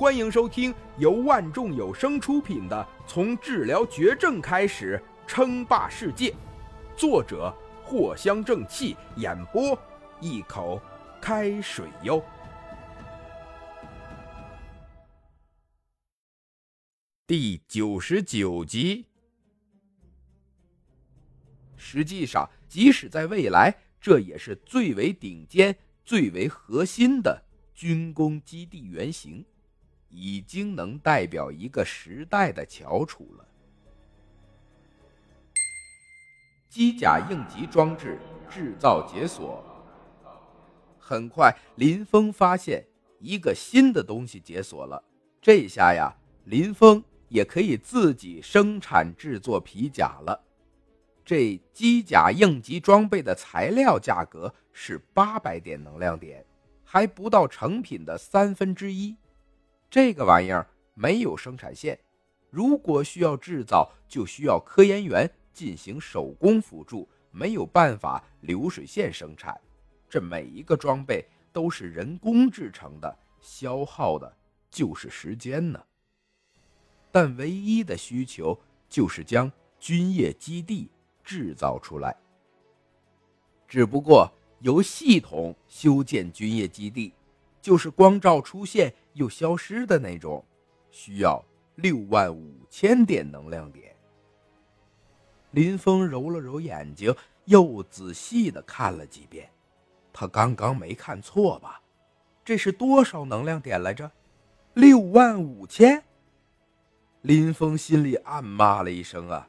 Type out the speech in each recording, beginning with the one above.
欢迎收听由万众有声出品的《从治疗绝症开始称霸世界》，作者藿香正气，演播一口开水哟。第九十九集。实际上，即使在未来，这也是最为顶尖、最为核心的军工基地原型。已经能代表一个时代的翘楚了。机甲应急装置制造解锁。很快，林峰发现一个新的东西解锁了。这下呀，林峰也可以自己生产制作皮甲了。这机甲应急装备的材料价格是八百点能量点，还不到成品的三分之一。这个玩意儿没有生产线，如果需要制造，就需要科研员进行手工辅助，没有办法流水线生产。这每一个装备都是人工制成的，消耗的就是时间呢。但唯一的需求就是将军业基地制造出来。只不过由系统修建军业基地。就是光照出现又消失的那种，需要六万五千点能量点。林峰揉了揉眼睛，又仔细的看了几遍，他刚刚没看错吧？这是多少能量点来着？六万五千！林峰心里暗骂了一声啊，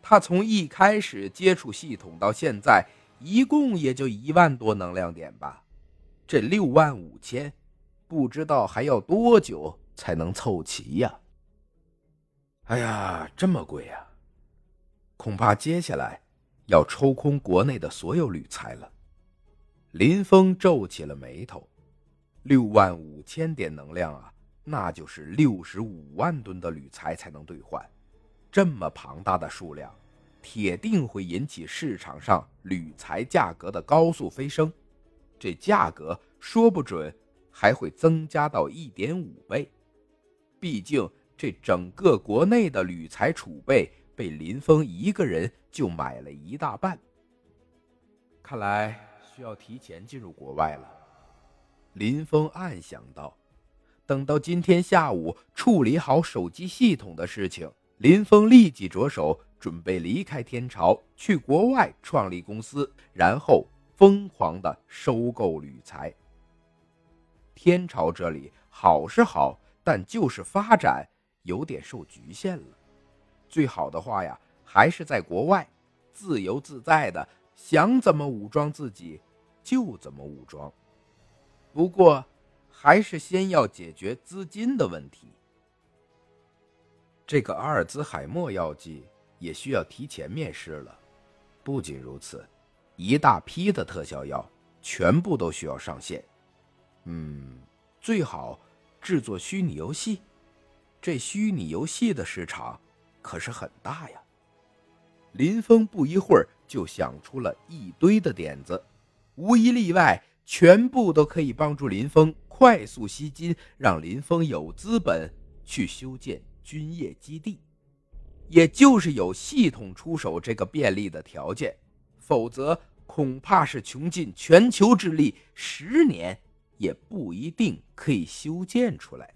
他从一开始接触系统到现在，一共也就一万多能量点吧。这六万五千，不知道还要多久才能凑齐呀？哎呀，这么贵呀！恐怕接下来要抽空国内的所有铝材了。林峰皱起了眉头。六万五千点能量啊，那就是六十五万吨的铝材才能兑换。这么庞大的数量，铁定会引起市场上铝材价格的高速飞升。这价格说不准还会增加到一点五倍，毕竟这整个国内的铝材储备被林峰一个人就买了一大半。看来需要提前进入国外了，林峰暗想到。等到今天下午处理好手机系统的事情，林峰立即着手准备离开天朝，去国外创立公司，然后。疯狂的收购铝材。天朝这里好是好，但就是发展有点受局限了。最好的话呀，还是在国外，自由自在的，想怎么武装自己就怎么武装。不过，还是先要解决资金的问题。这个阿尔兹海默药剂也需要提前面试了。不仅如此。一大批的特效药全部都需要上线，嗯，最好制作虚拟游戏。这虚拟游戏的市场可是很大呀。林峰不一会儿就想出了一堆的点子，无一例外，全部都可以帮助林峰快速吸金，让林峰有资本去修建军业基地。也就是有系统出手这个便利的条件。否则，恐怕是穷尽全球之力，十年也不一定可以修建出来。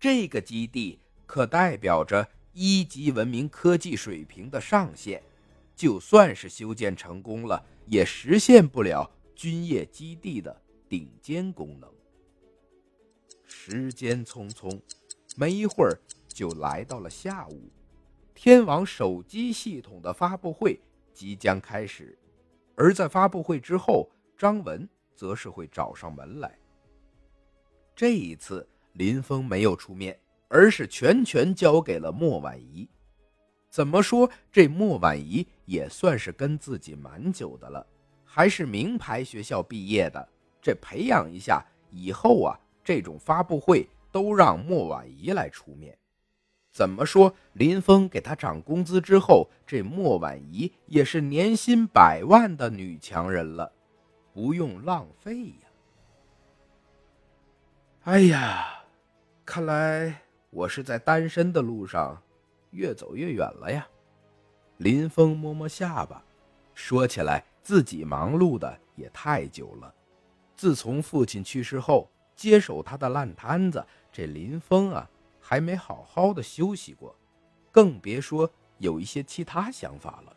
这个基地可代表着一级文明科技水平的上限，就算是修建成功了，也实现不了军业基地的顶尖功能。时间匆匆，没一会儿就来到了下午，天网手机系统的发布会。即将开始，而在发布会之后，张文则是会找上门来。这一次，林峰没有出面，而是全权交给了莫婉仪。怎么说，这莫婉仪也算是跟自己蛮久的了，还是名牌学校毕业的，这培养一下，以后啊，这种发布会都让莫婉仪来出面。怎么说？林峰给他涨工资之后，这莫婉仪也是年薪百万的女强人了，不用浪费呀！哎呀，看来我是在单身的路上越走越远了呀。林峰摸摸下巴，说起来自己忙碌的也太久了。自从父亲去世后，接手他的烂摊子，这林峰啊还没好好的休息过，更别说有一些其他想法了。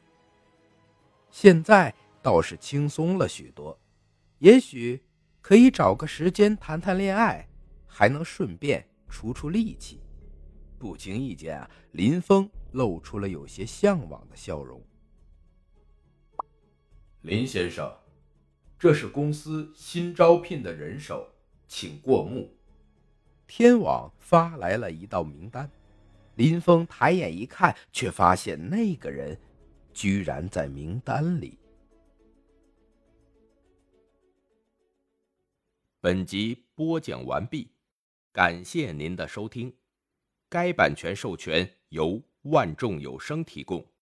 现在倒是轻松了许多，也许可以找个时间谈谈恋爱，还能顺便。出出力气，不经意间啊，林峰露出了有些向往的笑容。林先生，这是公司新招聘的人手，请过目。天网发来了一道名单，林峰抬眼一看，却发现那个人居然在名单里。本集播讲完毕。感谢您的收听，该版权授权由万众有声提供。